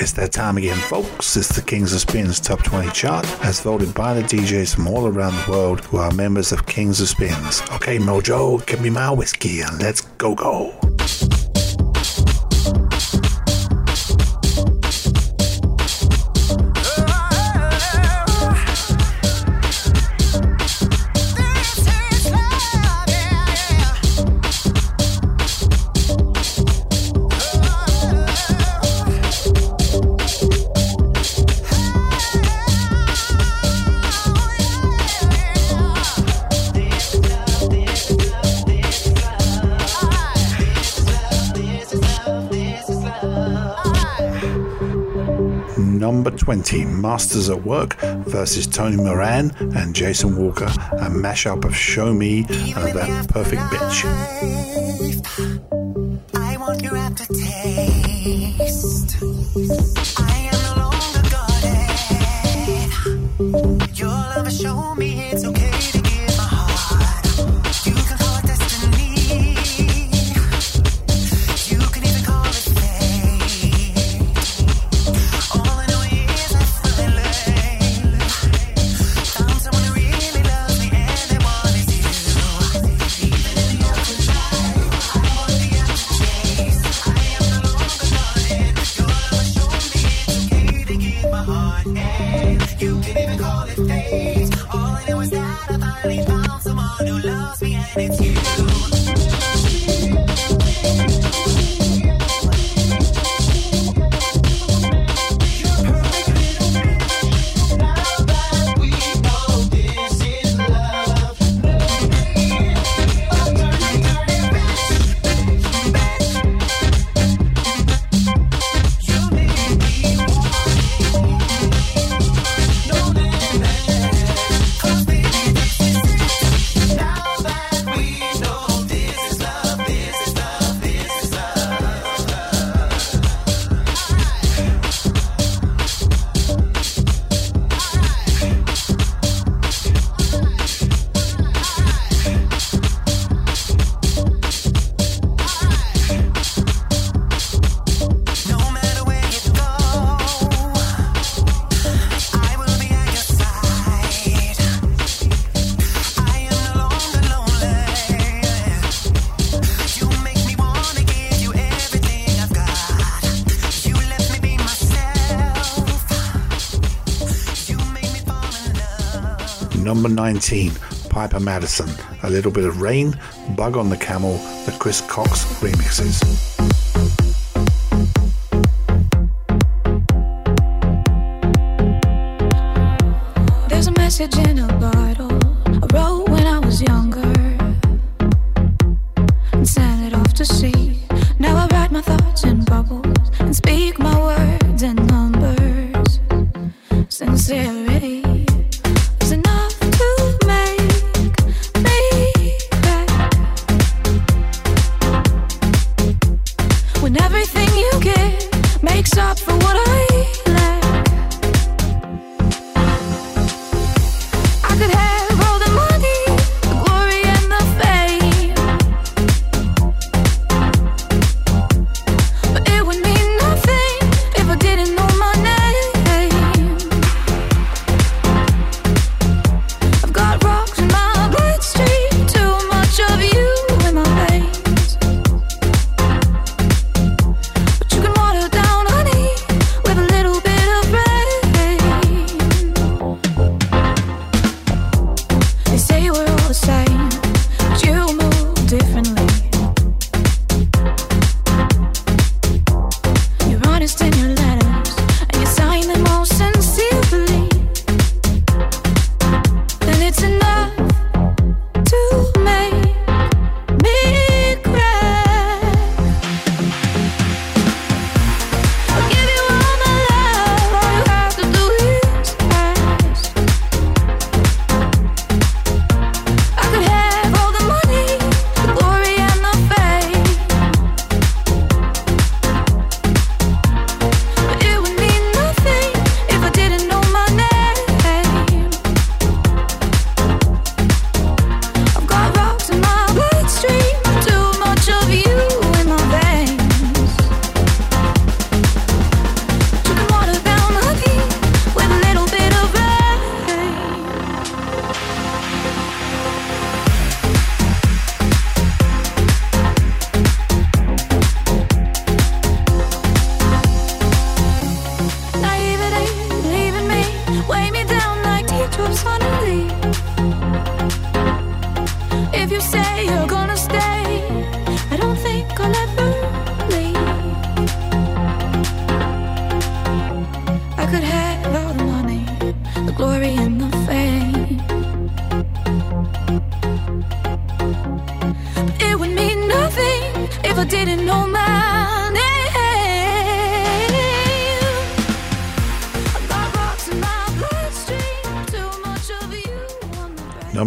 It's that time again, folks. It's the Kings of Spins Top 20 chart, as voted by the DJs from all around the world who are members of Kings of Spins. Okay, Mojo, give me my whiskey and let's go go. Number 20, Masters at Work versus Tony Moran and Jason Walker, a mashup of Show Me uh, and That Perfect Bitch. Number 19, Piper Madison, A Little Bit of Rain, Bug on the Camel, the Chris Cox remixes.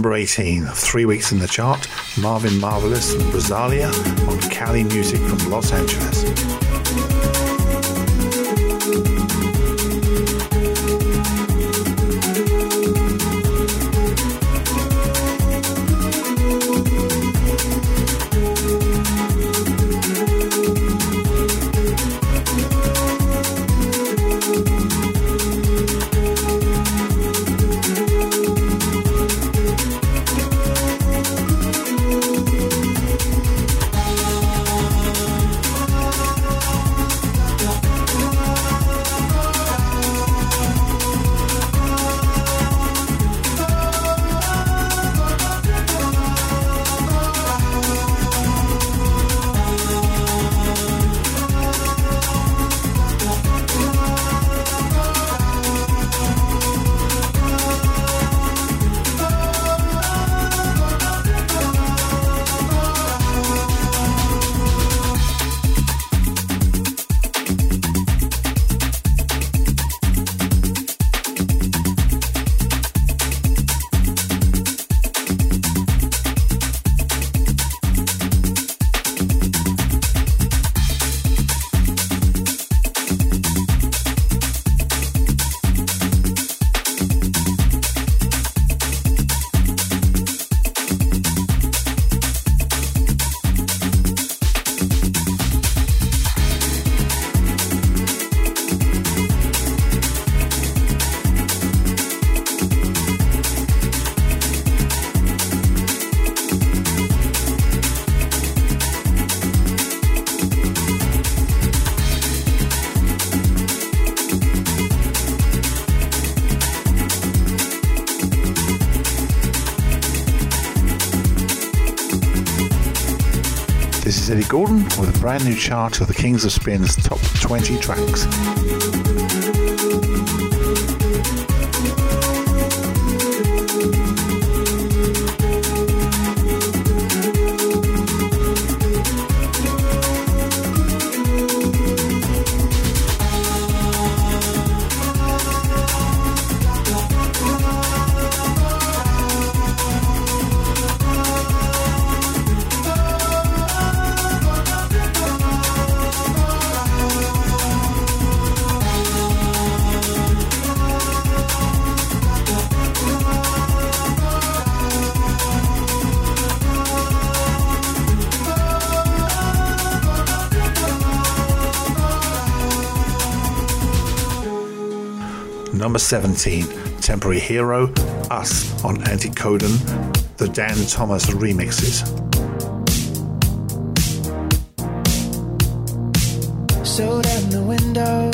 Number 18, three weeks in the chart, Marvin Marvelous and Rosalia on Cali Music from Los Angeles. Gordon with a brand new chart of the Kings of Spin's top 20 tracks. 17, Temporary Hero, Us on Anticodon, the Dan Thomas remixes. So down the window,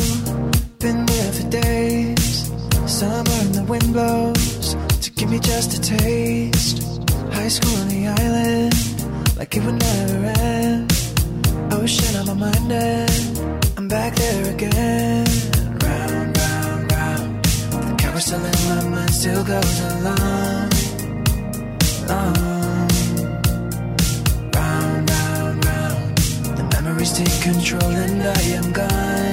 been there for days. Summer and the wind blows to give me just a taste. High school on the island, like it would never in still goes along. Long. Round, round, round. The memories take control and I am gone,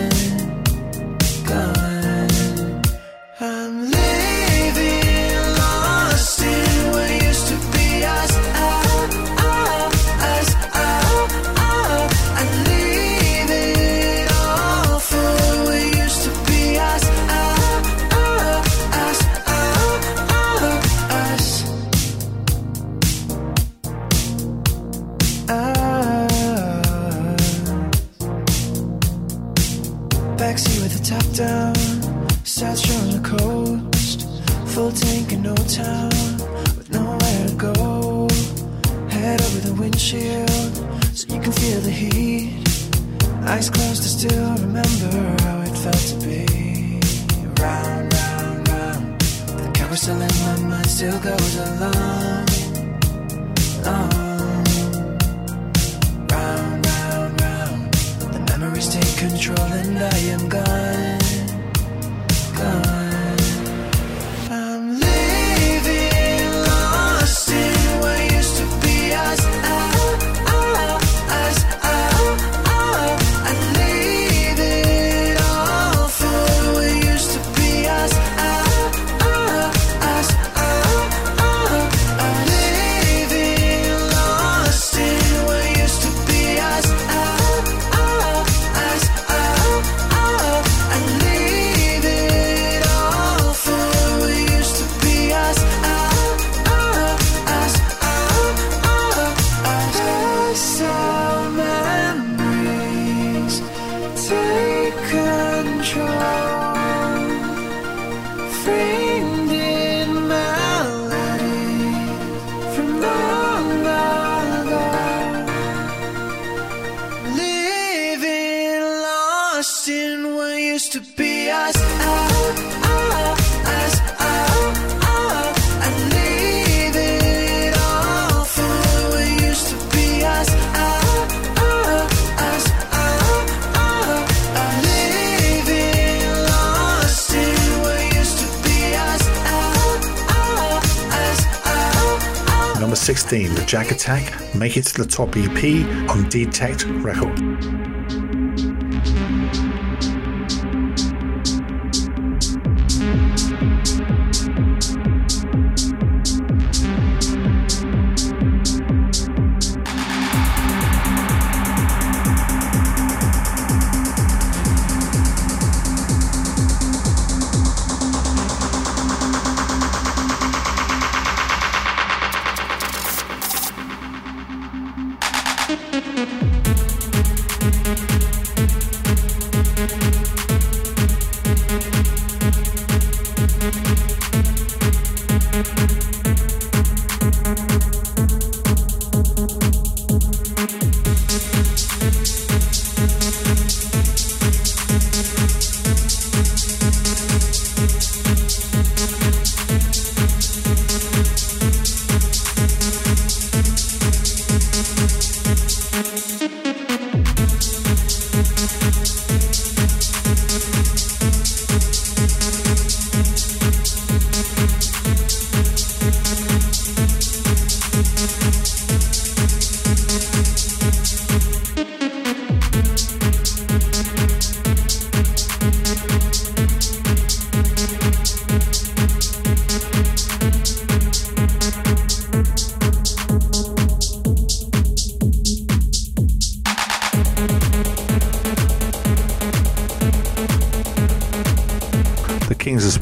2016, the Jack Attack Make It to the Top EP on Detect Record.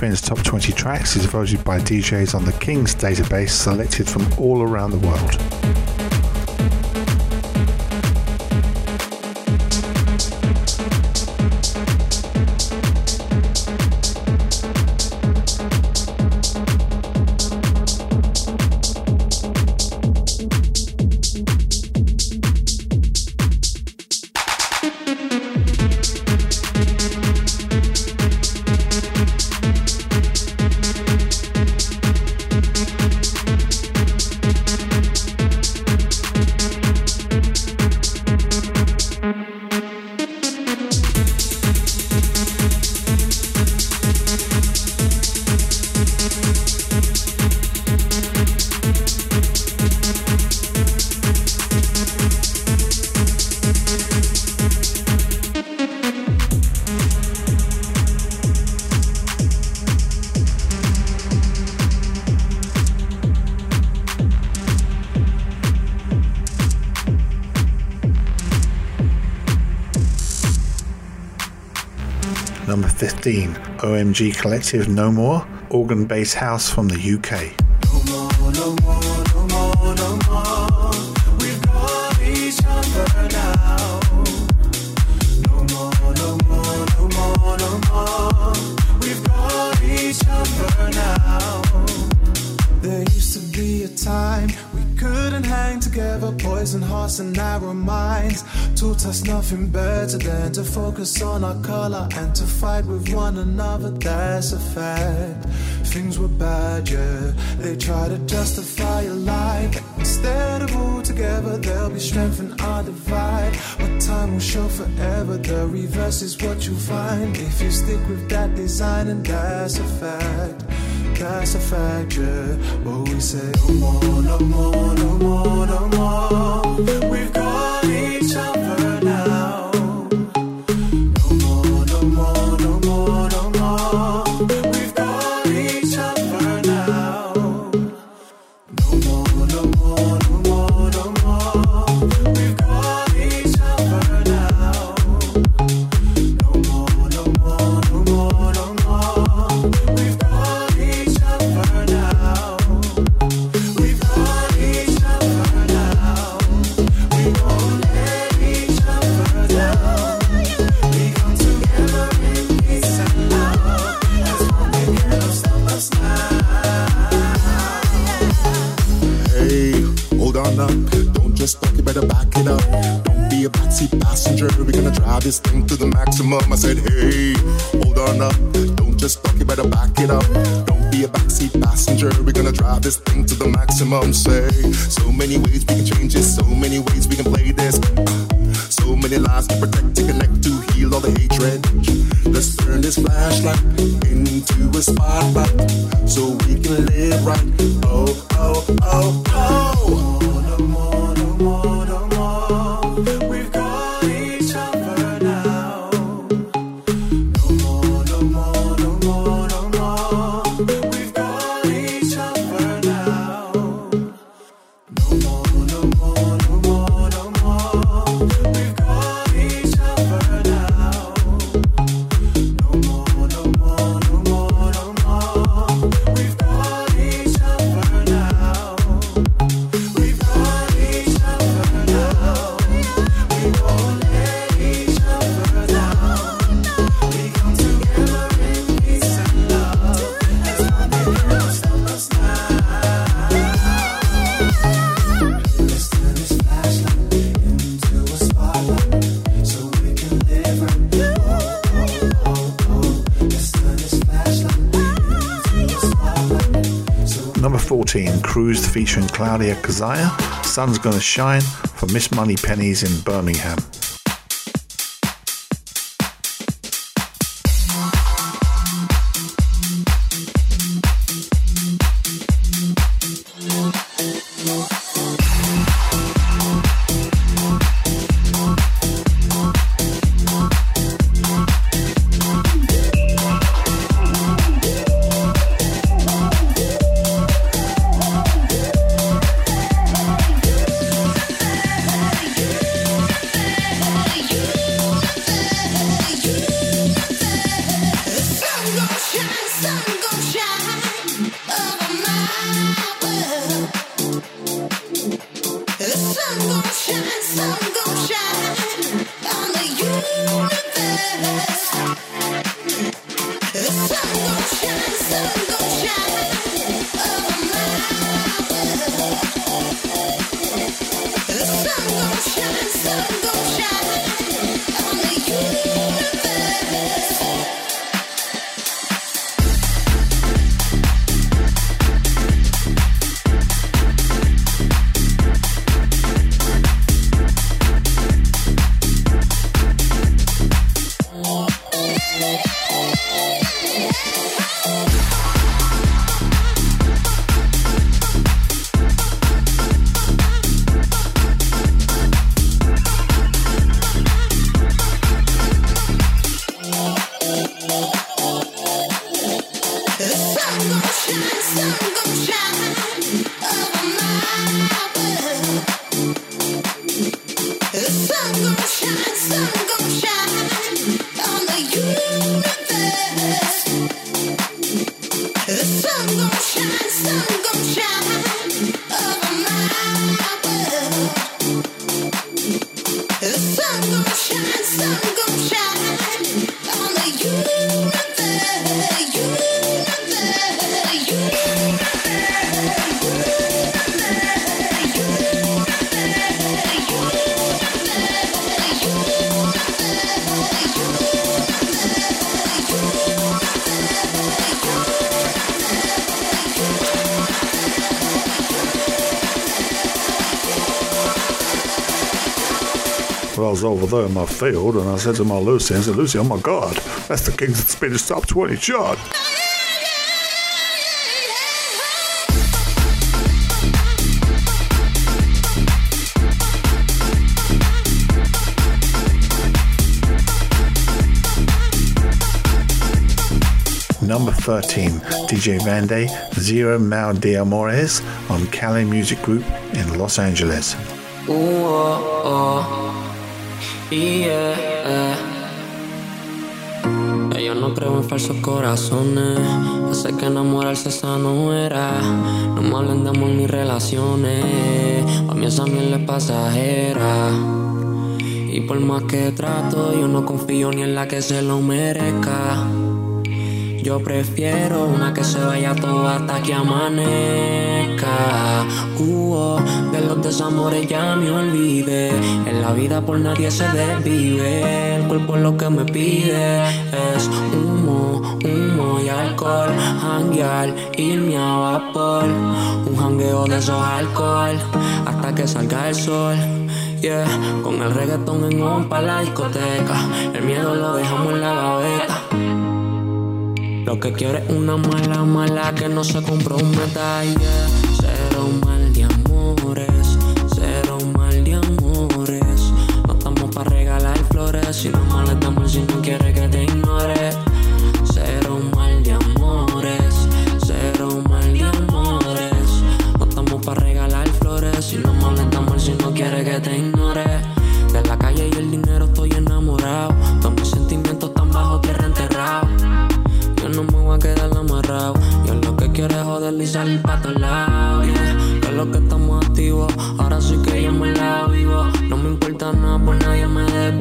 Spin's top 20 tracks is voted by DJs on the Kings database selected from all around the world. OMG Collective No More, organ based house from the UK. Us nothing better than to focus on our color and to fight with one another. That's a fact. Things were bad, yeah. They try to justify a lie. But instead of all together, there'll be strength in our divide. But time will show forever. The reverse is what you'll find if you stick with that design, and that's a fact. That's a fact, yeah. But we say, no more, no more, no more, no more. We've got We're gonna drive this thing to the maximum. I said, hey, hold on up. Don't just talk, you better back it up. Don't be a backseat passenger. We're gonna drive this thing to the maximum. Say, so many ways we can change it. So many ways we can play this. So many lives to protect, to connect, to heal all the hatred. Let's turn this flashlight into a spotlight so we can live right. Oh, oh, oh. Claudia Kazaya. Sun's Gonna Shine for Miss Moneypenny's in Birmingham. In my field and I said to my Lucy, I said, Lucy, oh my God, that's the Kings Spanish Top 20 chart. Number 13, DJ Vande, Zero Mal de Amores on Cali Music Group in Los Angeles. Ooh, oh, oh. Yeah. Yo no creo en falsos corazones. Sé que enamorarse esa no era. No me hablen de amor ni relaciones. A mí esa miel es pasajera. Y por más que trato, yo no confío ni en la que se lo merezca. Yo prefiero una que se vaya toda hasta que amanezca. Uh, de los desamores ya me olvidé. En la vida por nadie se desvive. El cuerpo lo que me pide es humo, humo y alcohol. Hanguear, irme a vapor. Un jangueo de esos alcohol hasta que salga el sol. Yeah, con el reggaetón en un pa' la discoteca. El miedo lo dejamos en la gaveta. Lo que quiere es una mala, mala que no se comprometa. Yeah. Y pa' todos lados. Yeah. Que lo que estamos activos. Ahora sí que yo me la vivo. No me importa nada, por nadie me desvivo.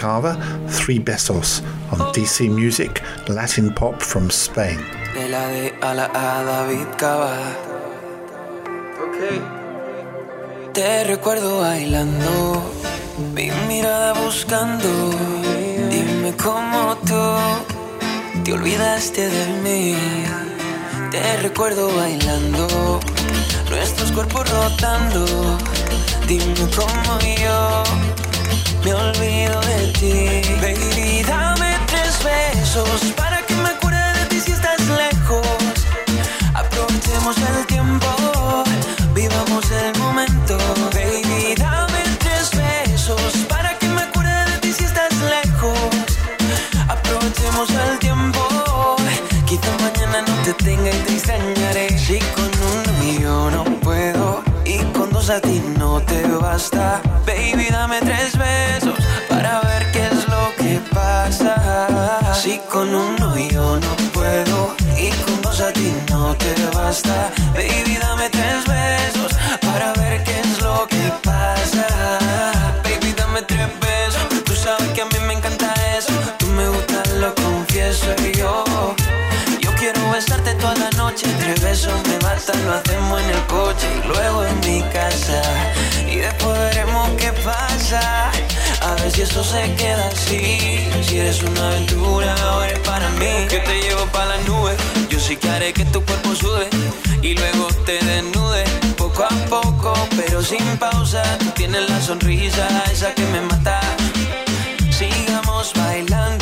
Carver, Three Besos on DC Music, Latin pop from Spain. De la de a la A David Cava. Te recuerdo bailando, mi mirada buscando. Dime cómo tú te olvidaste de mí. Te recuerdo bailando, nuestros cuerpos rotando. Dime cómo yo me olvido de ti. Baby, dame tres besos para que me acuerde de ti si estás lejos. Aprovechemos el tiempo, vivamos el momento. Baby, dame tres besos para que me acuerde de ti si estás lejos. Aprovechemos el tiempo, quizá mañana no te tenga y te extrañaré. Si con uno yo no puedo y con dos a ti no te basta. Baby, dame tres Si con uno yo no puedo y con dos a ti no te basta. Baby, dame eso se queda así. Si eres una aventura o eres para mí. Que te llevo para las nubes. Yo sí que haré que tu cuerpo sude. Y luego te desnude. Poco a poco, pero sin pausa. Tú tienes la sonrisa, esa que me mata. Sigamos bailando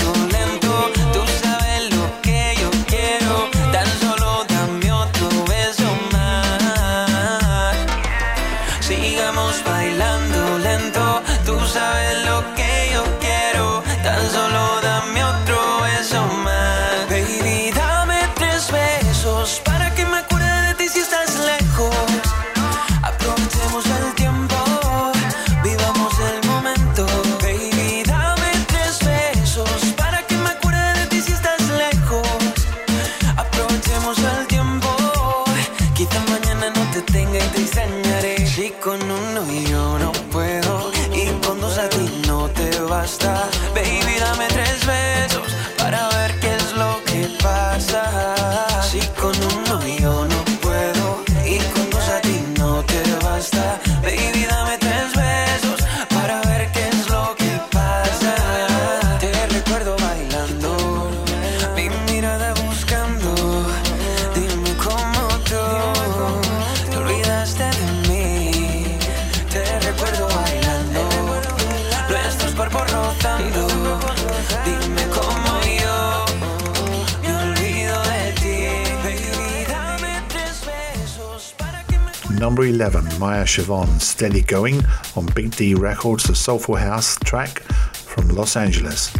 1987, Maya Chavon, Steady Going on Big D Records, the Soulful House track from Los Angeles.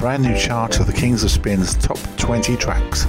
Brand new chart of the Kings of Spin's top 20 tracks.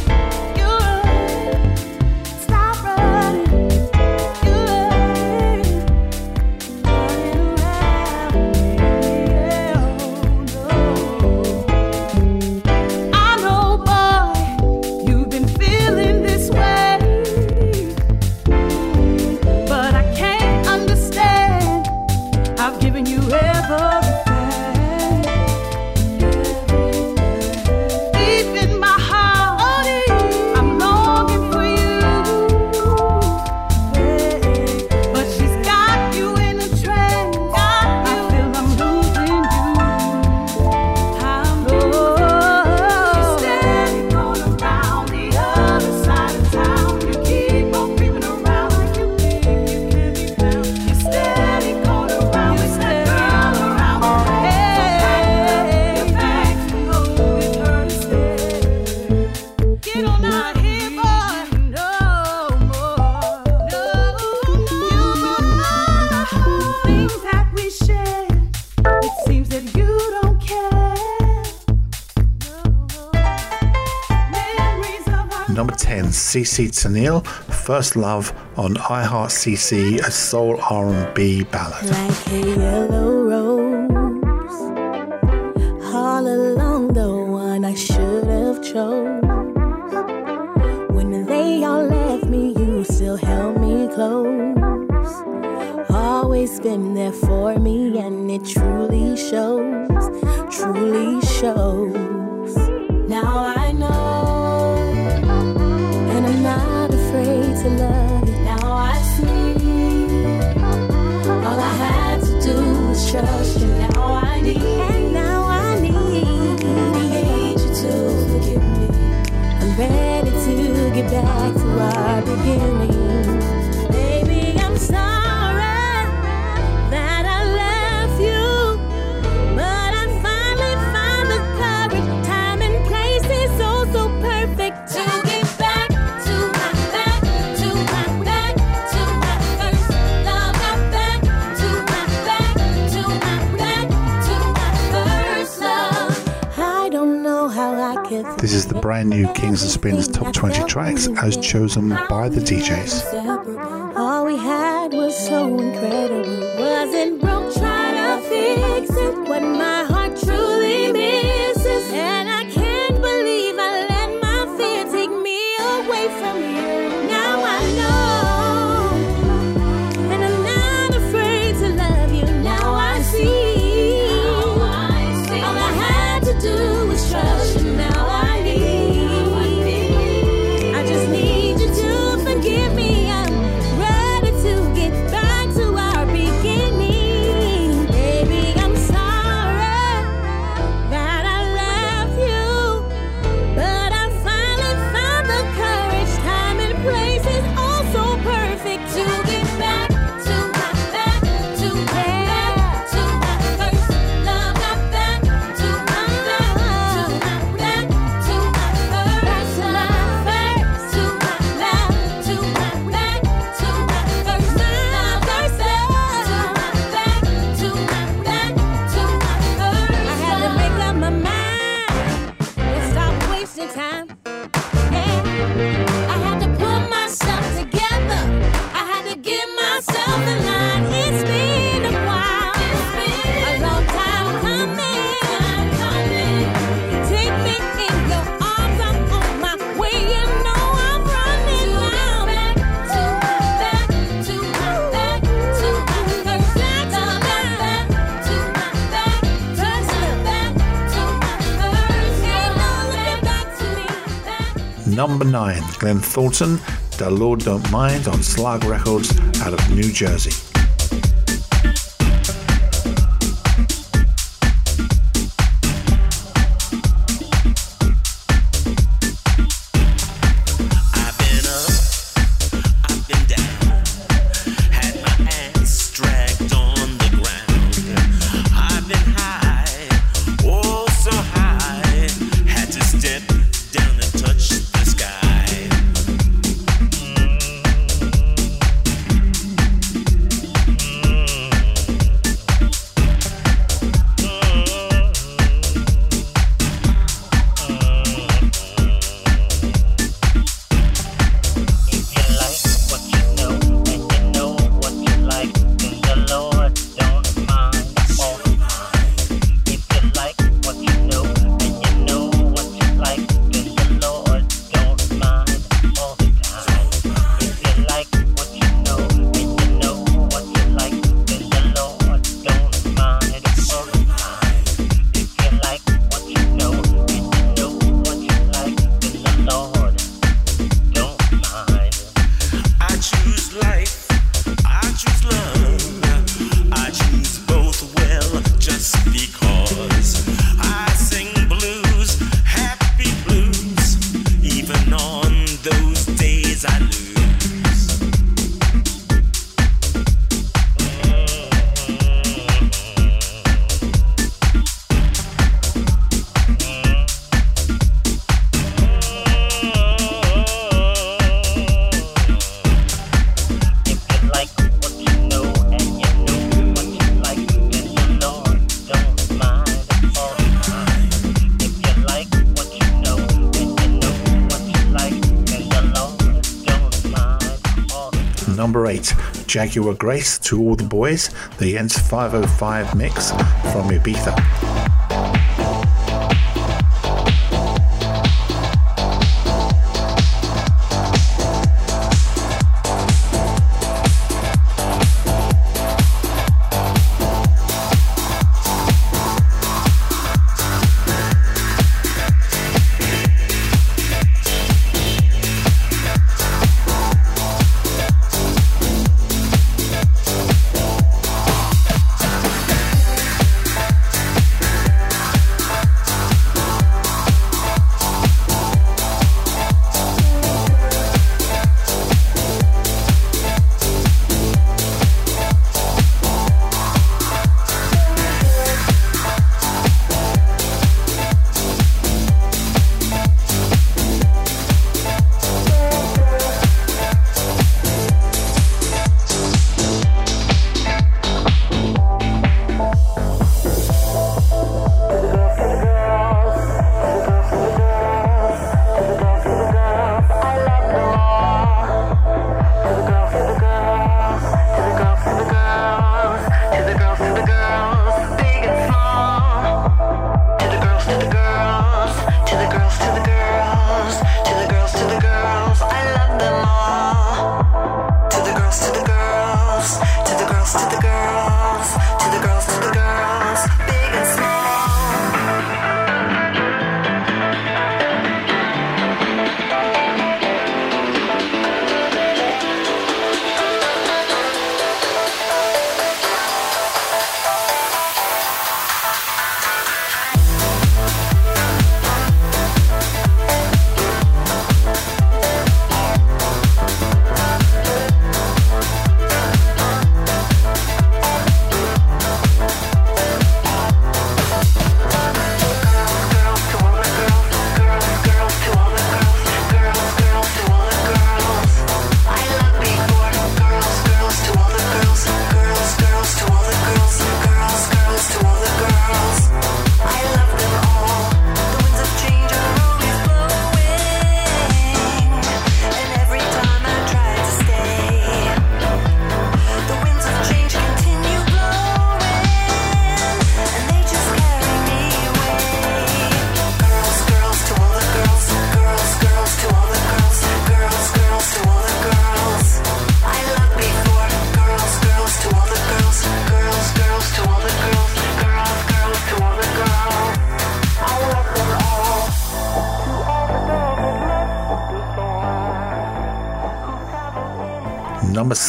CC Tennille, First Love on iHeart CC, a soul R&B ballad. Like a yellow rose, all along the one I should have chose. When they all left me, you still held me close. Always been there for me, and it truly shows, truly shows. Now I need, and now I need you to forgive me. I'm ready to get back to our beginning. Brand new Kings of Spin's top 20 tracks as chosen by the DJs. All we had was so incredible. 9, Glenn Thornton, The Lord Don't Mind on Slug Records out of New Jersey. Jaguar Grace to all the boys, the Ents 505 mix from Ibiza.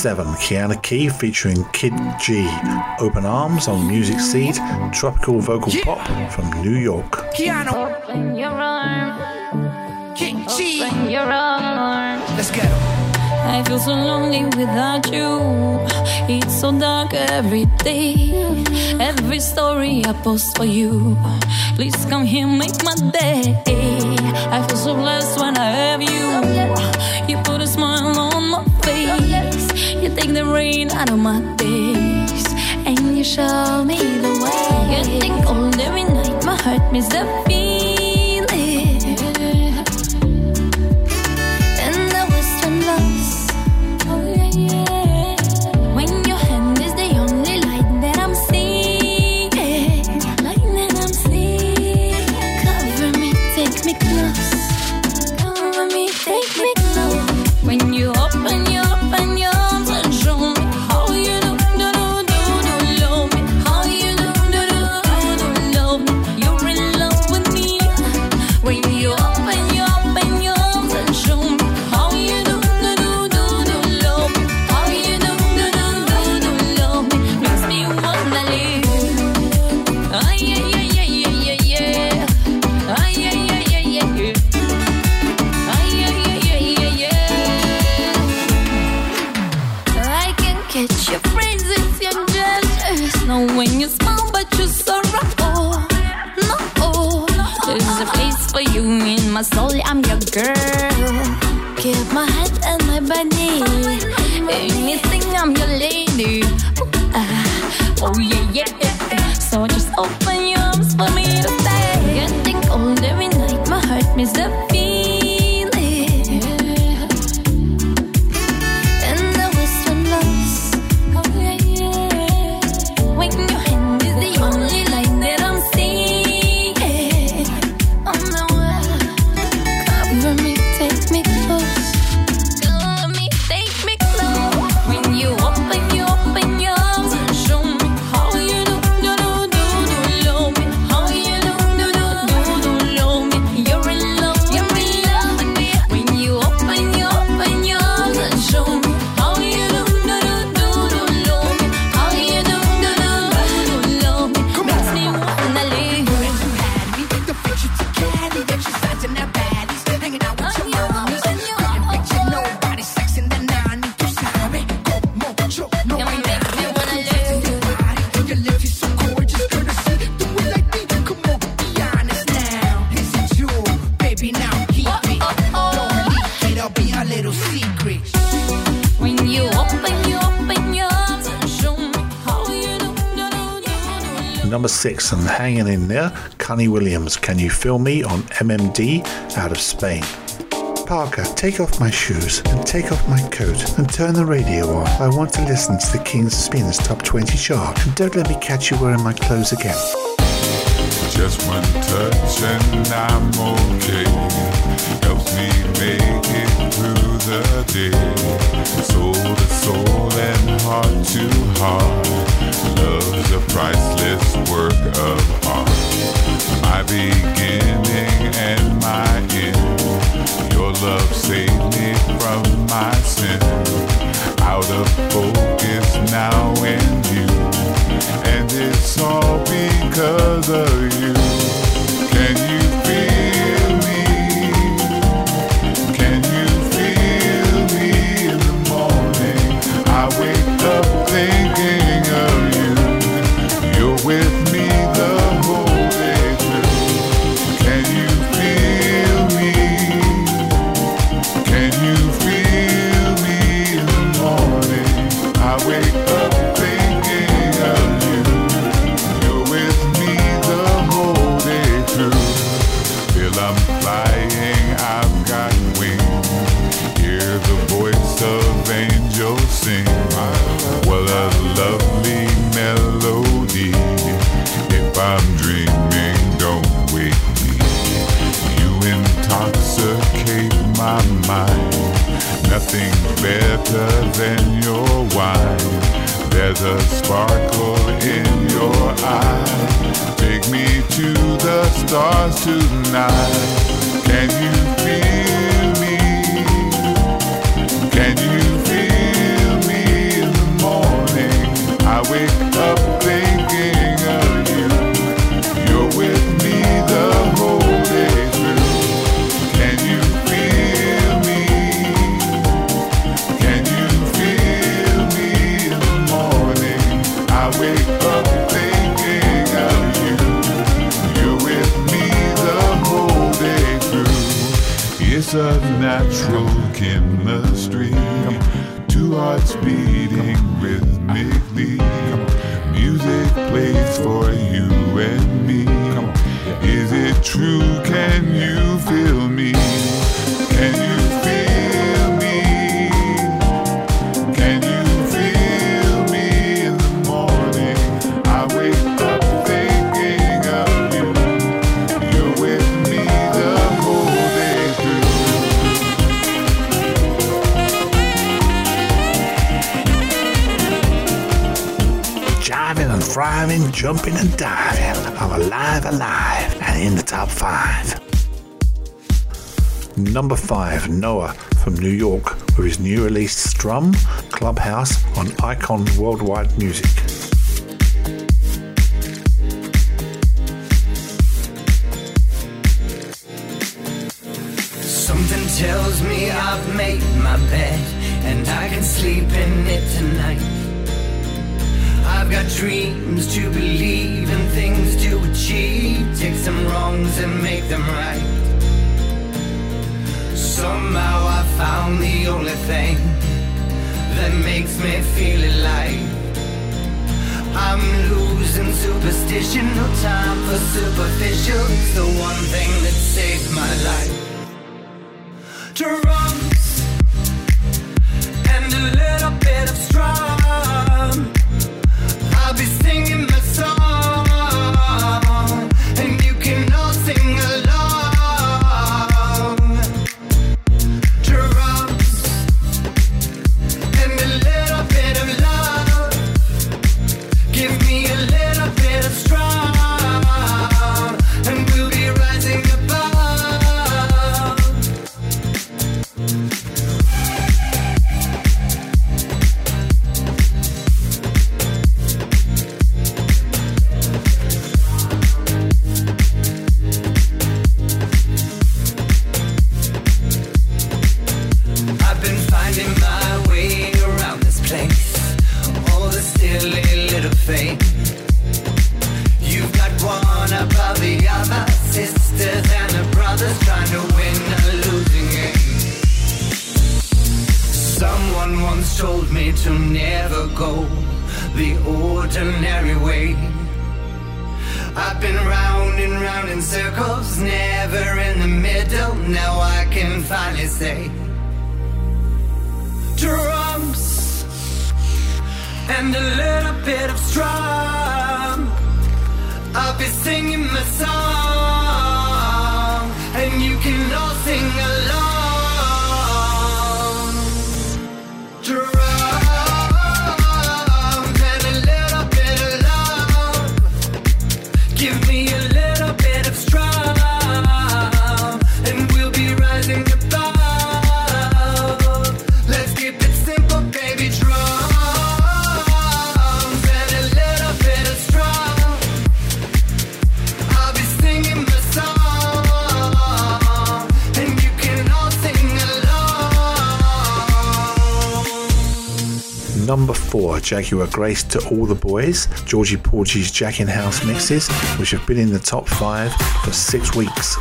7, Kiana Key featuring Kid G. Open Arms on Music Seed, tropical vocal pop from New York. Keanu, Open your arms. King G. Open your arms. Let's get 'em. I feel so lonely without you. It's so dark every day. Every story I post for you. Please come here, make my day. I feel so blessed when I have you. You out of my days. And you show me the way. You think all every night my heart misses the feeling. Catch your friends if you're jealous. Know when you smile, but you're sorrowful. No, there's a place for you in my soul. I'm your girl. Give my head and my body. Anything, I'm your lady. Ah, oh yeah, yeah. So just open your arms for me to stay. Getting cold every night, my heart miss 6, and hanging in there, Connie Williams. Can you feel me on MMD out of Spain? Parker, take off my shoes and take off my coat and turn the radio off. I want to listen to the King's Spins Top 20 chart. And don't let me catch you wearing my clothes again. Just one touch and I'm okay. Helps me make it through the day. Soul to soul and heart to heart. Love's a priceless work My beginning and my end. Your love saved me from my sin. Out of focus now you. And it's all because of you. Stars tonight. Can you It's a natural chemistry. Two hearts beating rhythmically. Music plays for you and me. Is it true? number five, Noah from New York, with his new release Strum Clubhouse on Icon Worldwide Music. Number four, Jaguar Grace to All the Boys, Georgie Porgy's Jack in House mixes, which have been in the top five for six weeks.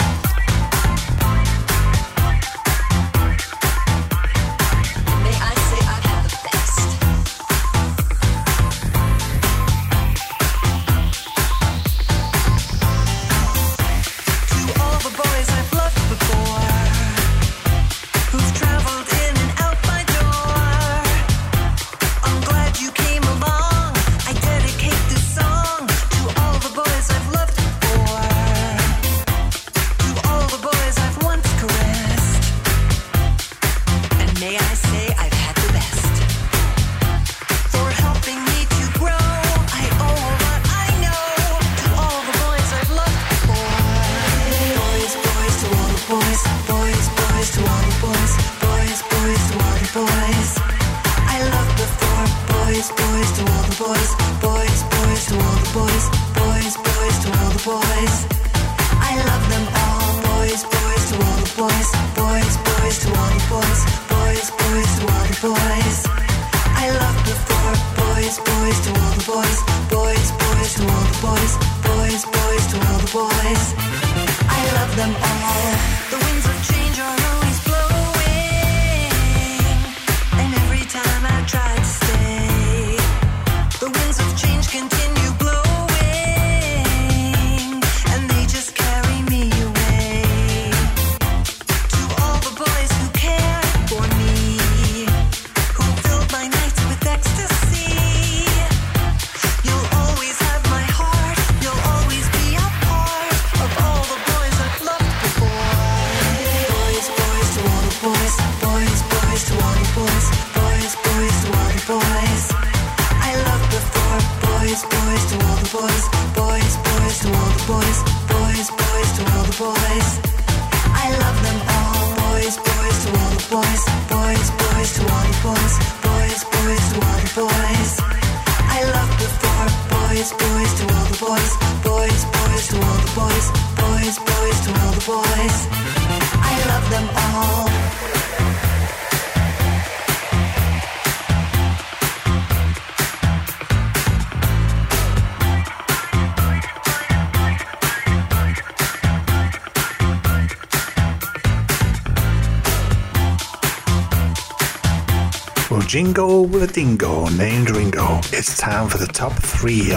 Jingo with a Dingo named Ringo. It's time for the top three.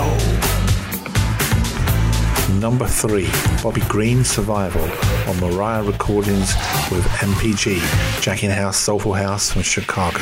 Number three, Bobby Green Survival on Mariah Recordings with MPG, Jacking House Soulful House from Chicago.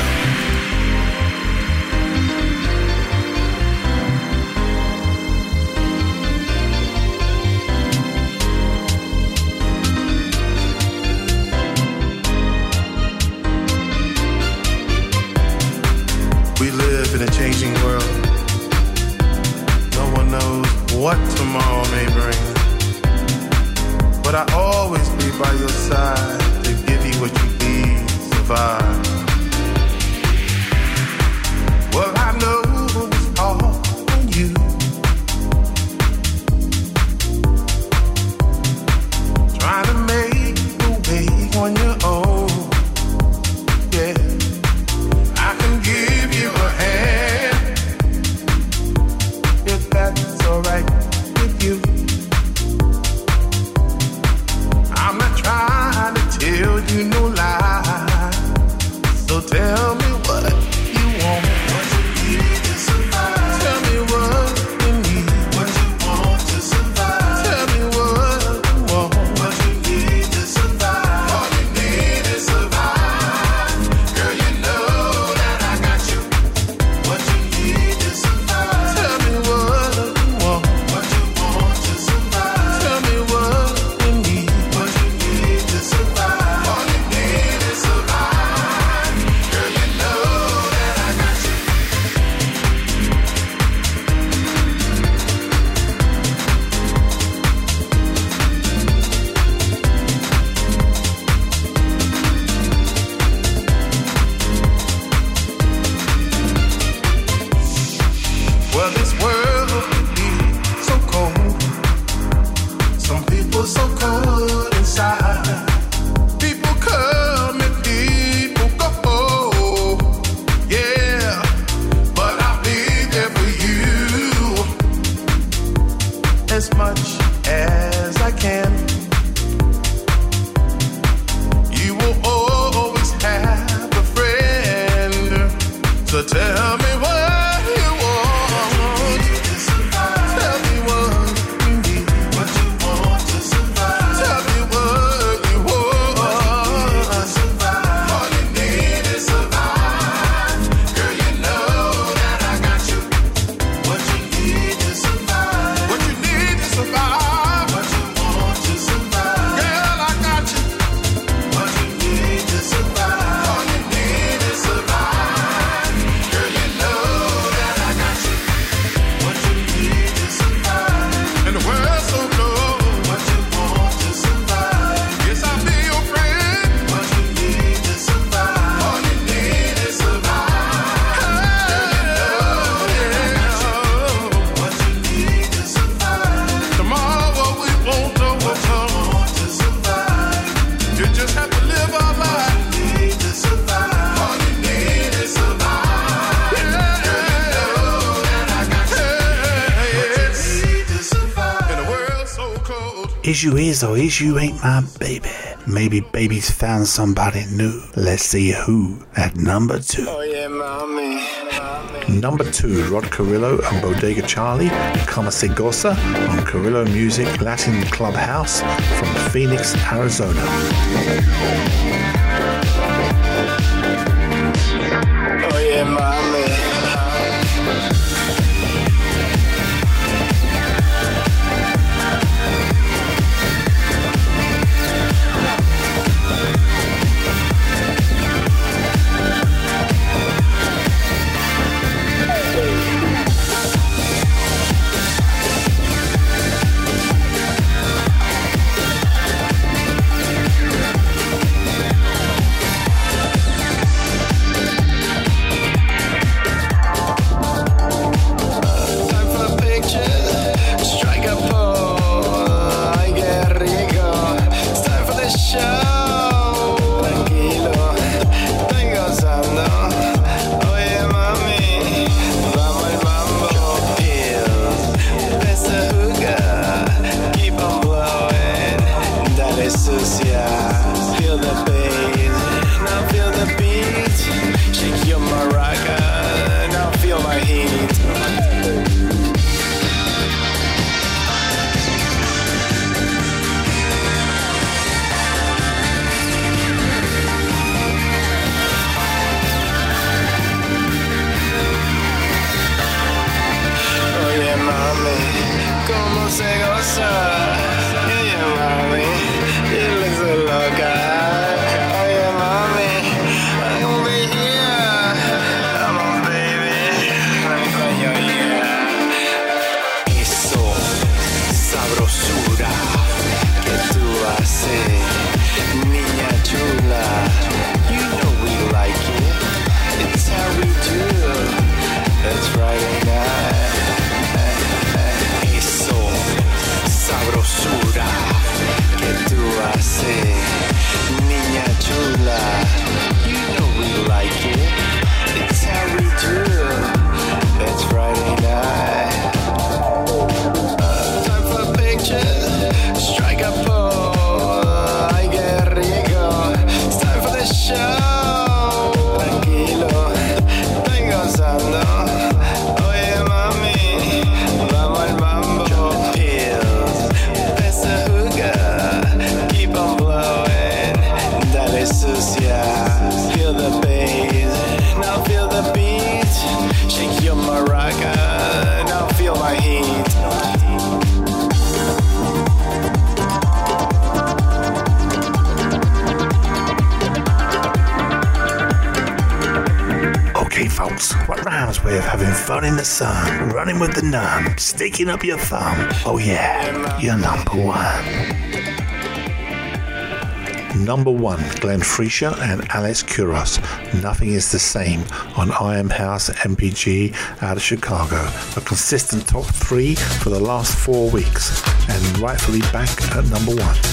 so is you ain't my baby. Maybe baby's found somebody new. Let's see who at number two. Oh yeah, mommy. Number two, Rod Carrillo and Bodega Charlie, Kama Segosa on Carrillo Music Latin Clubhouse from Phoenix, Arizona. way of having fun in the sun, running with the nun, sticking up your thumb. Oh yeah, you're number one. Number one, Glenn Frisia and Alex Kuros. Nothing is the same on I Am House MPG out of Chicago. A consistent top three for the last four weeks and rightfully back at number one.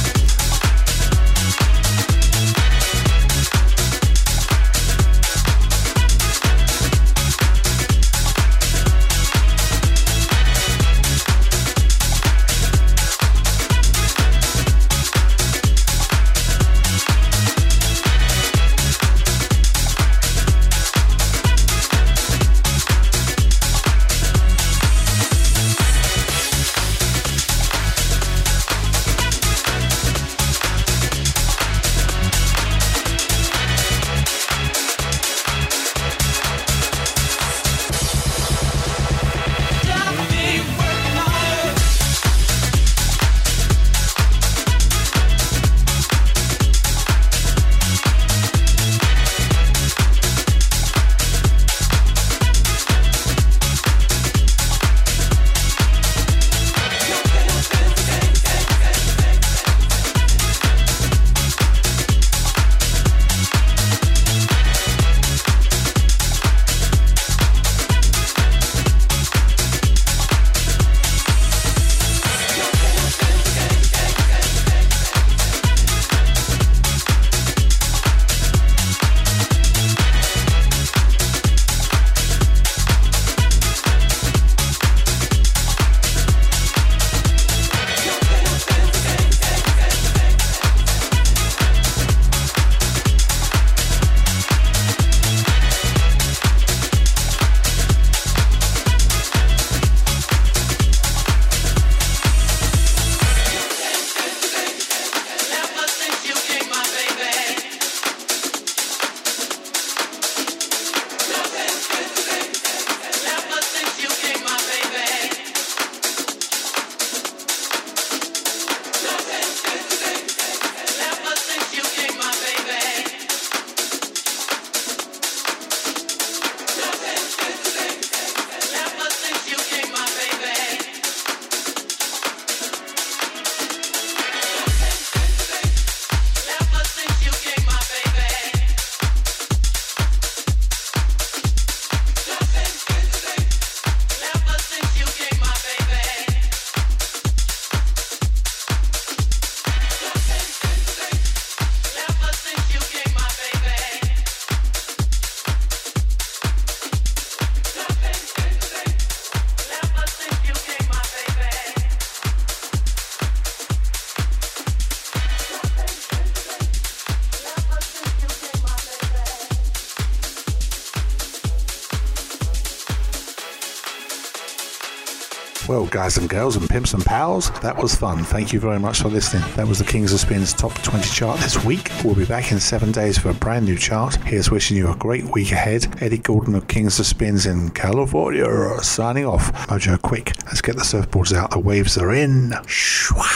Guys and girls and pimps and pals, that was fun. Thank you very much for listening. That was the Kings of Spins Top 20 chart this week. We'll be back in seven days for a brand new chart. Here's wishing you a great week ahead. Eddie Gordon of Kings of Spins in California signing off. Mojo, quick, let's get the surfboards out. The waves are in. Shwah.